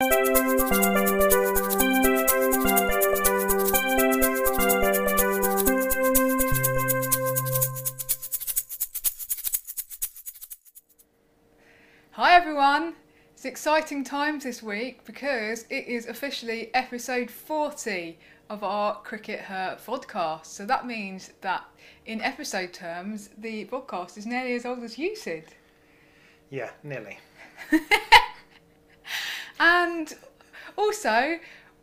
Hi everyone! It's exciting times this week because it is officially episode 40 of our CRICKETher podcast. So that means that in episode terms, the podcast is nearly as old as you, Sid. Yeah, nearly. And also,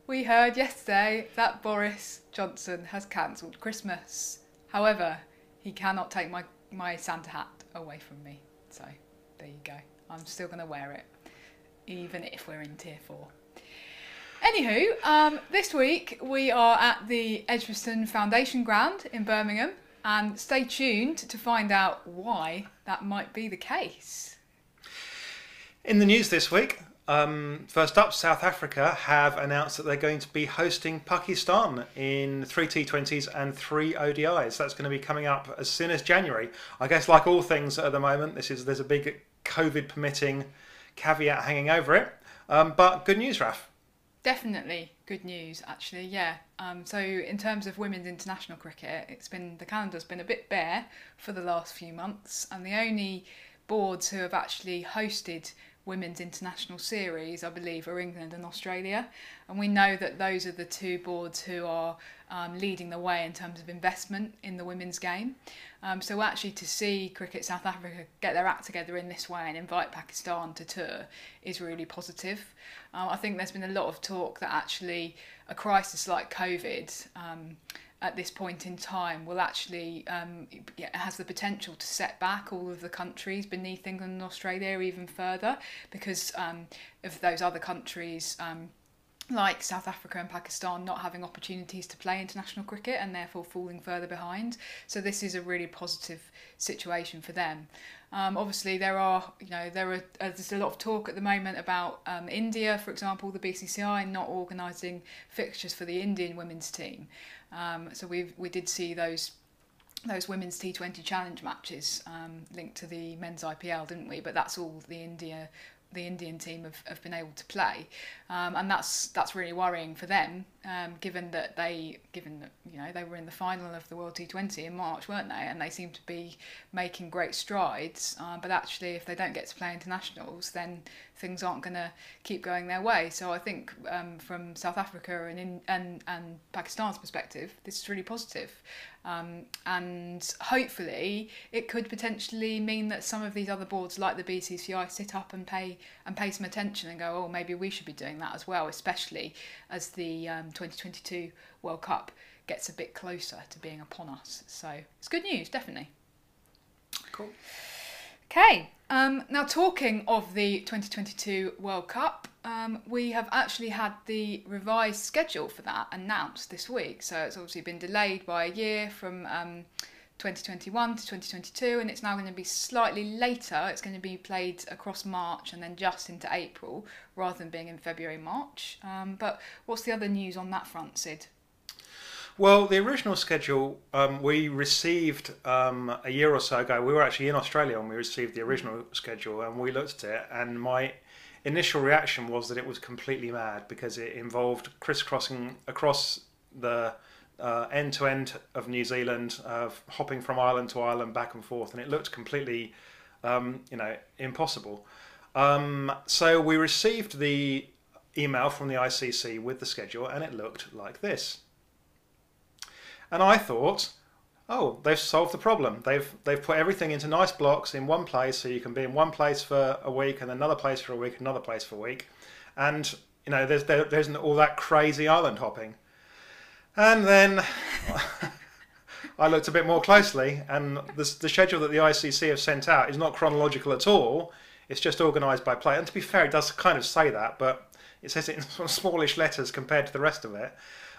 we heard yesterday that Boris Johnson has cancelled Christmas. However, he cannot take my, my Santa hat away from me. So there you go. I'm still going to wear it, even if we're in tier four. Anywho, um, this week we are at the Edgbaston Foundation Ground in Birmingham, and stay tuned to find out why that might be the case. In the news this week, um, first up, South Africa have announced that they're going to be hosting Pakistan in three T20s and three ODIs. That's going to be coming up as soon as January. I guess, like all things at the moment, this is there's a big COVID permitting caveat hanging over it. Um, but good news, Raf. Definitely good news, actually. Yeah. Um, so in terms of women's international cricket, it's been the calendar's been a bit bare for the last few months, and the only boards who have actually hosted women's international series, I believe, are England and Australia. And we know that those are the two boards who are um, leading the way in terms of investment in the women's game. Um, so actually, to see Cricket South Africa get their act together in this way and invite Pakistan to tour is really positive. Um, I think there's been a lot of talk that actually a crisis like COVID um, at this point in time will actually um, has the potential to set back all of the countries beneath England and Australia even further because um, of those other countries. Um, like South Africa and Pakistan not having opportunities to play international cricket and therefore falling further behind. So this is a really positive situation for them. Um, obviously, there are you know there are uh, there's a lot of talk at the moment about um, India, for example, the BCCI not organising fixtures for the Indian women's team. Um, so we we did see those those women's T20 challenge matches um, linked to the men's IPL, didn't we? But that's all the India the Indian team have, have been able to play, um, and that's that's really worrying for them, um, given that they given that you know they were in the final of the World T20 in March, weren't they? And they seem to be making great strides, uh, but actually, if they don't get to play internationals, then things aren't going to keep going their way. So I think um, from South Africa and in, and and Pakistan's perspective, this is really positive. Um, and hopefully, it could potentially mean that some of these other boards, like the BCCI, sit up and pay and pay some attention and go, oh, maybe we should be doing that as well, especially as the um, 2022 World Cup gets a bit closer to being upon us. So it's good news, definitely. Cool. Okay, um, now talking of the 2022 World Cup, um, we have actually had the revised schedule for that announced this week. So it's obviously been delayed by a year from um, 2021 to 2022, and it's now going to be slightly later. It's going to be played across March and then just into April rather than being in February, March. Um, but what's the other news on that front, Sid? Well, the original schedule um, we received um, a year or so ago. We were actually in Australia when we received the original schedule, and we looked at it. And my initial reaction was that it was completely mad because it involved crisscrossing across the end to end of New Zealand, uh, hopping from island to island, back and forth, and it looked completely, um, you know, impossible. Um, so we received the email from the ICC with the schedule, and it looked like this. And I thought, oh, they've solved the problem. They've they've put everything into nice blocks in one place, so you can be in one place for a week, and another place for a week, another place for a week, and you know there's there, there isn't all that crazy island hopping. And then I looked a bit more closely, and the, the schedule that the ICC have sent out is not chronological at all. It's just organised by play. And to be fair, it does kind of say that, but it says it in sort of smallish letters compared to the rest of it.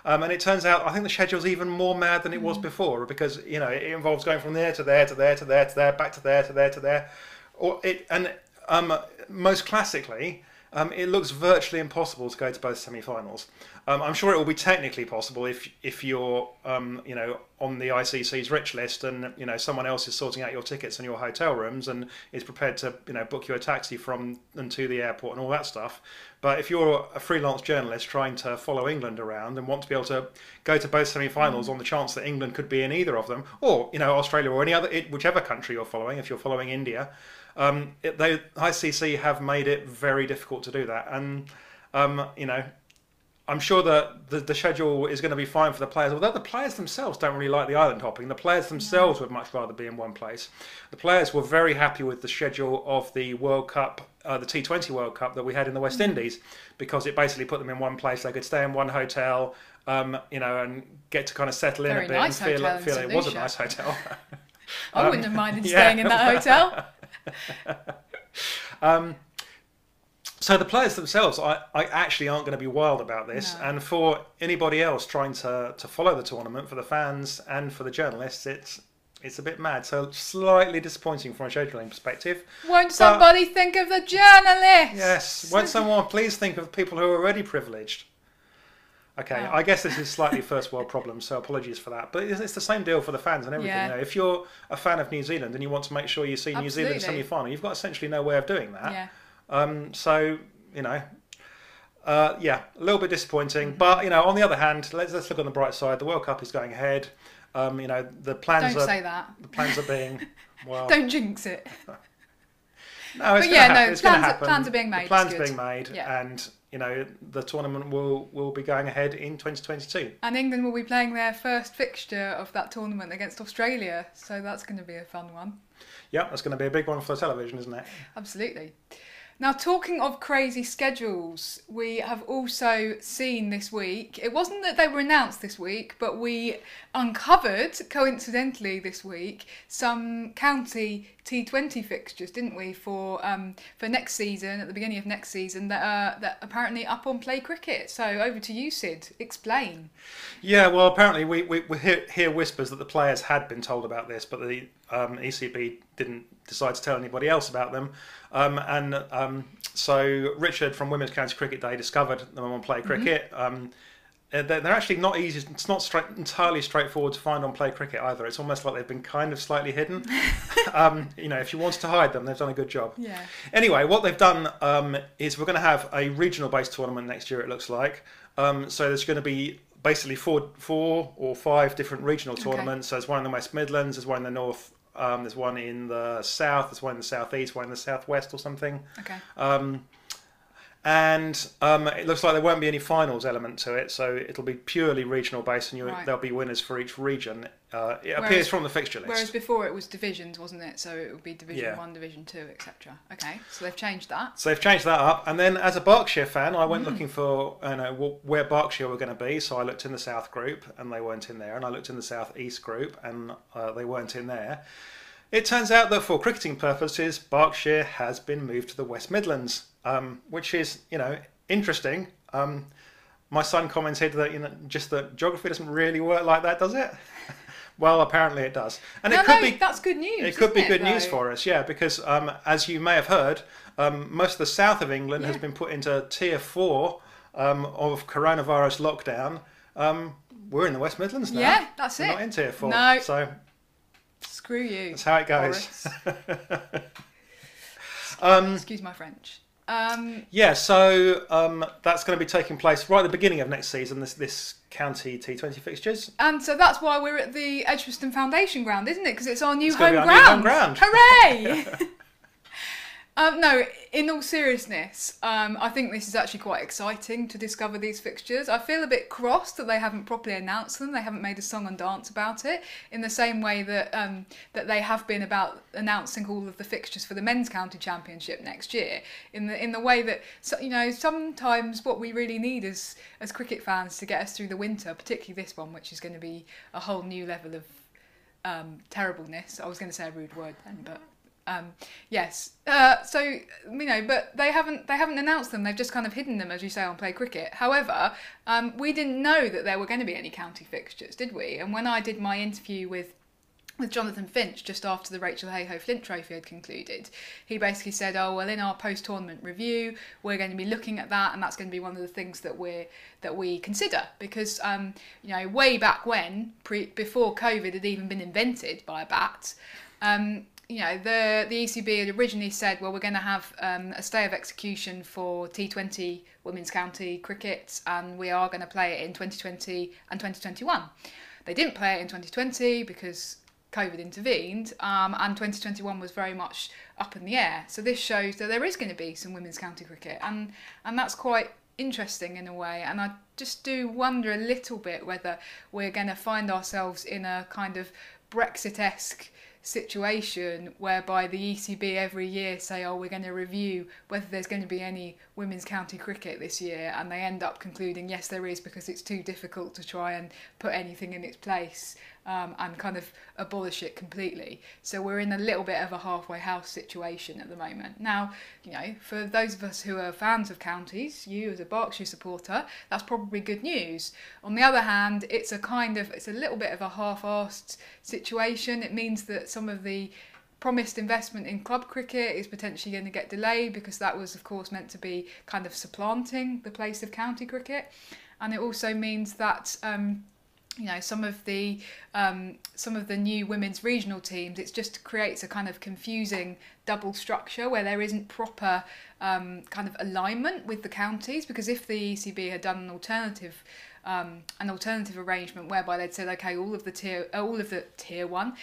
Um, and it turns out I think the schedule's even more mad than it was before because you know it involves going from there to there to there to there to there back to there to there to there, or it and um, most classically. Um, it looks virtually impossible to go to both semi-finals. Um, I'm sure it will be technically possible if if you're um, you know on the ICC's rich list, and you know someone else is sorting out your tickets and your hotel rooms, and is prepared to you know book you a taxi from and to the airport and all that stuff. But if you're a freelance journalist trying to follow England around and want to be able to go to both semi-finals mm. on the chance that England could be in either of them, or you know Australia or any other whichever country you're following, if you're following India, um, it, they ICC have made it very difficult to do that, and um, you know I'm sure that the, the schedule is going to be fine for the players, although the players themselves don't really like the island hopping. The players themselves would much rather be in one place. The players were very happy with the schedule of the World Cup, uh, the T20 World Cup that we had in the West mm. Indies, because it basically put them in one place. They could stay in one hotel, um, you know, and get to kind of settle very in a bit nice and feel, feel it was a nice hotel. I um, wouldn't have minded staying in that hotel. um, so the players themselves, I, I actually aren't going to be wild about this. No. And for anybody else trying to, to follow the tournament, for the fans and for the journalists, it's it's a bit mad. So slightly disappointing from a scheduling perspective. Won't somebody think of the journalists? Yes. Won't someone please think of people who are already privileged? Okay, oh. I guess this is slightly first world problem, so apologies for that. But it's, the same deal for the fans and everything. Yeah. You know, if you're a fan of New Zealand and you want to make sure you see Absolutely. New Zealand semi final, you've got essentially no way of doing that. Yeah. Um, so you know, uh, yeah, a little bit disappointing. Mm-hmm. But you know, on the other hand, let's let's look on the bright side. The World Cup is going ahead. Um, you know, the plans Don't are say that. the plans are being well. Don't jinx it. no, it's yeah, no, it's plans, are, plans are being made. The plans are being made, yeah. and you know the tournament will will be going ahead in 2022. And England will be playing their first fixture of that tournament against Australia, so that's going to be a fun one. Yeah, that's going to be a big one for the television, isn't it? Absolutely. Now, talking of crazy schedules, we have also seen this week, it wasn't that they were announced this week, but we uncovered, coincidentally this week, some county T20 fixtures, didn't we, for um, for next season, at the beginning of next season, that are that apparently up on Play Cricket. So over to you, Sid. Explain. Yeah, well, apparently we, we, we hear, hear whispers that the players had been told about this, but the um, ECB didn't decide to tell anybody else about them. Um, and um, so Richard from Women's County Cricket Day discovered them on Play mm-hmm. Cricket. Mm-hmm. They're, actually not easy. It's not straight, entirely straightforward to find on Play Cricket either. It's almost like they've been kind of slightly hidden. um, you know, if you wanted to hide them, they've done a good job. Yeah. Anyway, what they've done um, is we're going to have a regional-based tournament next year. It looks like. Um, so there's going to be basically four, four or five different regional tournaments. Okay. So there's one in the West Midlands, there's one in the North um, there's one in the south. There's one in the southeast. One in the southwest or something. Okay. Um, and um, it looks like there won't be any finals element to it, so it'll be purely regional based, and right. there'll be winners for each region. Uh, it whereas, appears from the fixture list. Whereas before it was divisions, wasn't it? So it would be Division yeah. One, Division Two, etc. Okay, so they've changed that. So they've changed that up, and then as a Berkshire fan, I went mm. looking for you know where Berkshire were going to be. So I looked in the South group, and they weren't in there, and I looked in the South East group, and uh, they weren't in there. It turns out that for cricketing purposes, Berkshire has been moved to the West Midlands, um, which is, you know, interesting. Um, my son commented that you know just that geography doesn't really work like that, does it? well, apparently it does, and no, it could no, be that's good news. It could be it, good though? news for us, yeah, because um, as you may have heard, um, most of the south of England yeah. has been put into tier four um, of coronavirus lockdown. Um, we're in the West Midlands now. Yeah, that's we're it. Not in tier four. No. So Screw you. That's how it goes. um, Excuse my French. Um, yeah, so um, that's going to be taking place right at the beginning of next season. This this county T20 fixtures, and so that's why we're at the Edgbaston Foundation ground, isn't it? Because it's our new it's home ground. New home ground. Hooray! Um, no, in all seriousness, um, I think this is actually quite exciting to discover these fixtures. I feel a bit cross that they haven't properly announced them. They haven't made a song and dance about it in the same way that um, that they have been about announcing all of the fixtures for the men's county championship next year. In the in the way that you know sometimes what we really need is as cricket fans to get us through the winter, particularly this one, which is going to be a whole new level of um, terribleness. I was going to say a rude word then, but um, yes. Uh, so you know, but they haven't they haven't announced them. They've just kind of hidden them, as you say, on Play Cricket. However, um, we didn't know that there were going to be any county fixtures, did we? And when I did my interview with with Jonathan Finch just after the Rachel Heyhoe Flint Trophy had concluded. He basically said, "Oh well, in our post-tournament review, we're going to be looking at that, and that's going to be one of the things that we that we consider because um, you know way back when, pre, before COVID had even been invented by a bat." Um, you know, the the ECB had originally said, well, we're going to have um, a stay of execution for T20 women's county cricket, and we are going to play it in 2020 and 2021. They didn't play it in 2020 because COVID intervened, um, and 2021 was very much up in the air. So this shows that there is going to be some women's county cricket, and and that's quite interesting in a way. And I just do wonder a little bit whether we're going to find ourselves in a kind of Brexit-esque situation whereby the ECB every year say, oh, we're going to review whether there's going to be any women's county cricket this year, and they end up concluding, yes, there is, because it's too difficult to try and put anything in its place um, and kind of abolish it completely. So we're in a little bit of a halfway house situation at the moment. Now, you know, for those of us who are fans of counties, you as a Berkshire supporter, that's probably good news. On the other hand, it's a kind of, it's a little bit of a half-assed situation. It means that some of the promised investment in club cricket is potentially going to get delayed because that was, of course, meant to be kind of supplanting the place of county cricket. And it also means that um, you know some of the um, some of the new women's regional teams it just creates a kind of confusing double structure where there isn't proper um, kind of alignment with the counties because if the ECB had done an alternative um, an alternative arrangement whereby they'd said okay all of the tier uh, all of the tier one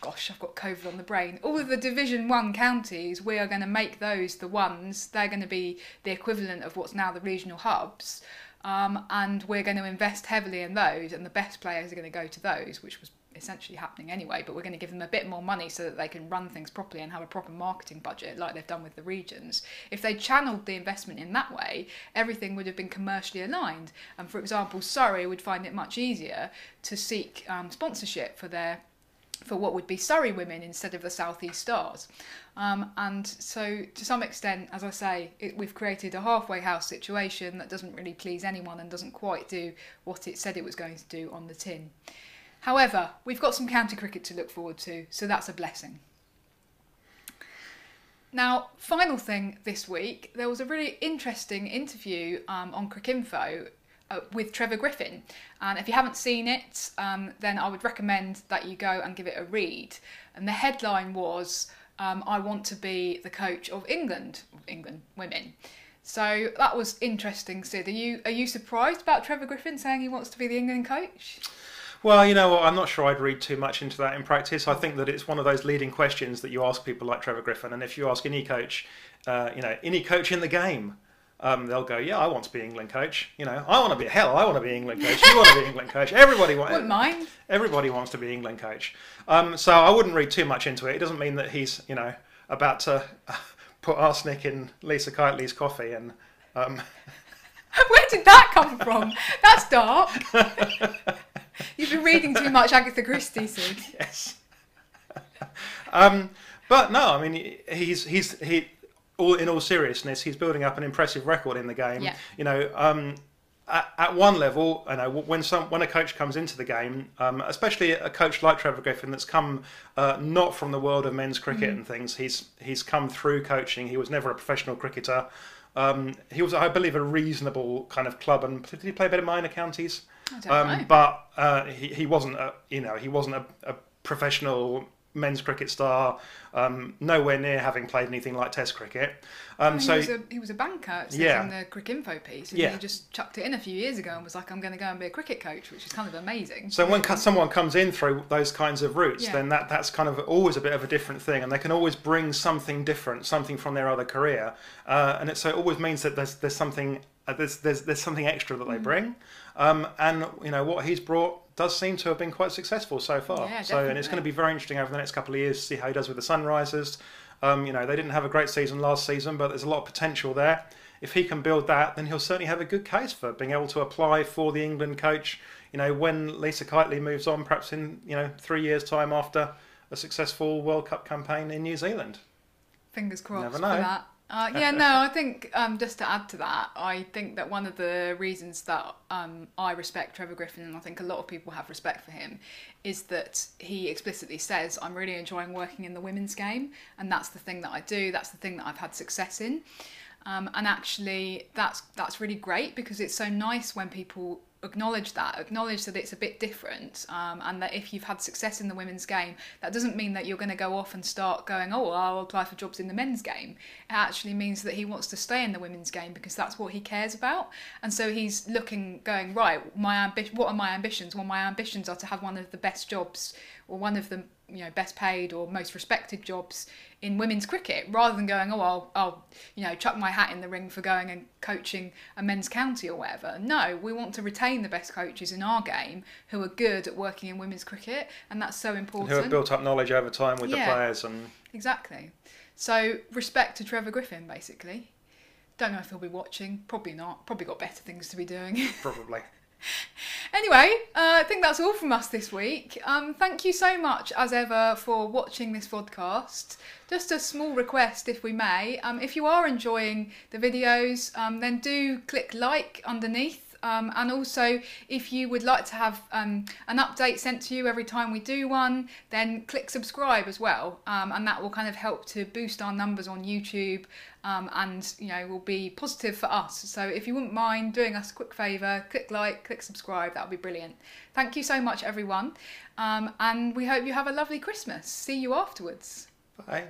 gosh I've got COVID on the brain all of the division one counties we are going to make those the ones they're going to be the equivalent of what's now the regional hubs um, and we're going to invest heavily in those, and the best players are going to go to those, which was essentially happening anyway. But we're going to give them a bit more money so that they can run things properly and have a proper marketing budget, like they've done with the regions. If they channeled the investment in that way, everything would have been commercially aligned. And for example, Surrey would find it much easier to seek um, sponsorship for their for what would be Surrey women instead of the Southeast Stars. Um, and so, to some extent, as I say, it, we've created a halfway house situation that doesn't really please anyone and doesn't quite do what it said it was going to do on the tin. However, we've got some county cricket to look forward to, so that's a blessing. Now, final thing this week, there was a really interesting interview um, on Cricinfo uh, with Trevor Griffin. And if you haven't seen it, um, then I would recommend that you go and give it a read. And the headline was, um, I want to be the coach of England, England women. So that was interesting, Sid. Are you are you surprised about Trevor Griffin saying he wants to be the England coach? Well, you know what, I'm not sure I'd read too much into that in practice. I think that it's one of those leading questions that you ask people like Trevor Griffin, and if you ask any coach, uh, you know, any coach in the game, um, they'll go, yeah, I want to be England coach. You know, I want to be hell. I want to be England coach. You want to be England coach. Everybody wants. Wouldn't mind. Everybody wants to be England coach. Um, so I wouldn't read too much into it. It doesn't mean that he's you know about to put arsenic in Lisa Keightley's coffee and. Um... Where did that come from? That's dark. You've been reading too much Agatha Christie, Sid. Yes. Um, but no, I mean he's he's he all in all seriousness, he's building up an impressive record in the game. Yeah. You know, um, at, at, one level, I know when some when a coach comes into the game, um, especially a coach like Trevor Griffin that's come uh, not from the world of men's cricket mm-hmm. and things, he's he's come through coaching. He was never a professional cricketer. Um, he was, I believe, a reasonable kind of club, and did he play a bit of minor counties? Um, but uh, he he wasn't a you know he wasn't a, a professional men's cricket star, um, nowhere near having played anything like Test cricket. Um, he so was a, he was a banker yeah. in the Cricinfo piece, and yeah. he just chucked it in a few years ago and was like, "I'm going to go and be a cricket coach," which is kind of amazing. So when someone comes in through those kinds of routes, yeah. then that that's kind of always a bit of a different thing, and they can always bring something different, something from their other career, uh, and it, so it always means that there's there's something uh, there's, there's there's something extra that they mm. bring, um, and you know what he's brought does seem to have been quite successful so far. Yeah, so, and it's going to be very interesting over the next couple of years to see how he does with the Sunrisers. Um, you know, they didn't have a great season last season, but there's a lot of potential there. If he can build that, then he'll certainly have a good case for being able to apply for the England coach. You know, when Lisa Keightley moves on, perhaps in you know three years' time after a successful World Cup campaign in New Zealand. Fingers crossed for that. Uh, yeah, no, I think um, just to add to that, I think that one of the reasons that um, I respect Trevor Griffin, and I think a lot of people have respect for him, is that he explicitly says, I'm really enjoying working in the women's game, and that's the thing that I do, that's the thing that I've had success in. Um, and actually, that's that's really great because it's so nice when people acknowledge that, acknowledge that it's a bit different, um, and that if you've had success in the women's game, that doesn't mean that you're going to go off and start going, oh, I'll apply for jobs in the men's game. It actually means that he wants to stay in the women's game because that's what he cares about, and so he's looking, going, right, my ambition, what are my ambitions? Well, my ambitions are to have one of the best jobs or one of the you know best paid or most respected jobs in women's cricket rather than going oh I'll, I'll you know chuck my hat in the ring for going and coaching a men's county or whatever. No we want to retain the best coaches in our game who are good at working in women's cricket and that's so important who have built up knowledge over time with Yeah. the players and exactly. So respect to Trevor Griffin basically. Don't know if he'll be watching. Probably not. Probably got better things to be doing. Probably. Anyway, uh, I think that's all from us this week. Um, thank you so much, as ever, for watching this podcast. Just a small request, if we may. Um, if you are enjoying the videos, um, then do click like underneath. Um, and also, if you would like to have um, an update sent to you every time we do one, then click subscribe as well. Um, and that will kind of help to boost our numbers on YouTube um, and, you know, will be positive for us. So if you wouldn't mind doing us a quick favour, click like, click subscribe, that would be brilliant. Thank you so much, everyone. Um, and we hope you have a lovely Christmas. See you afterwards. Bye.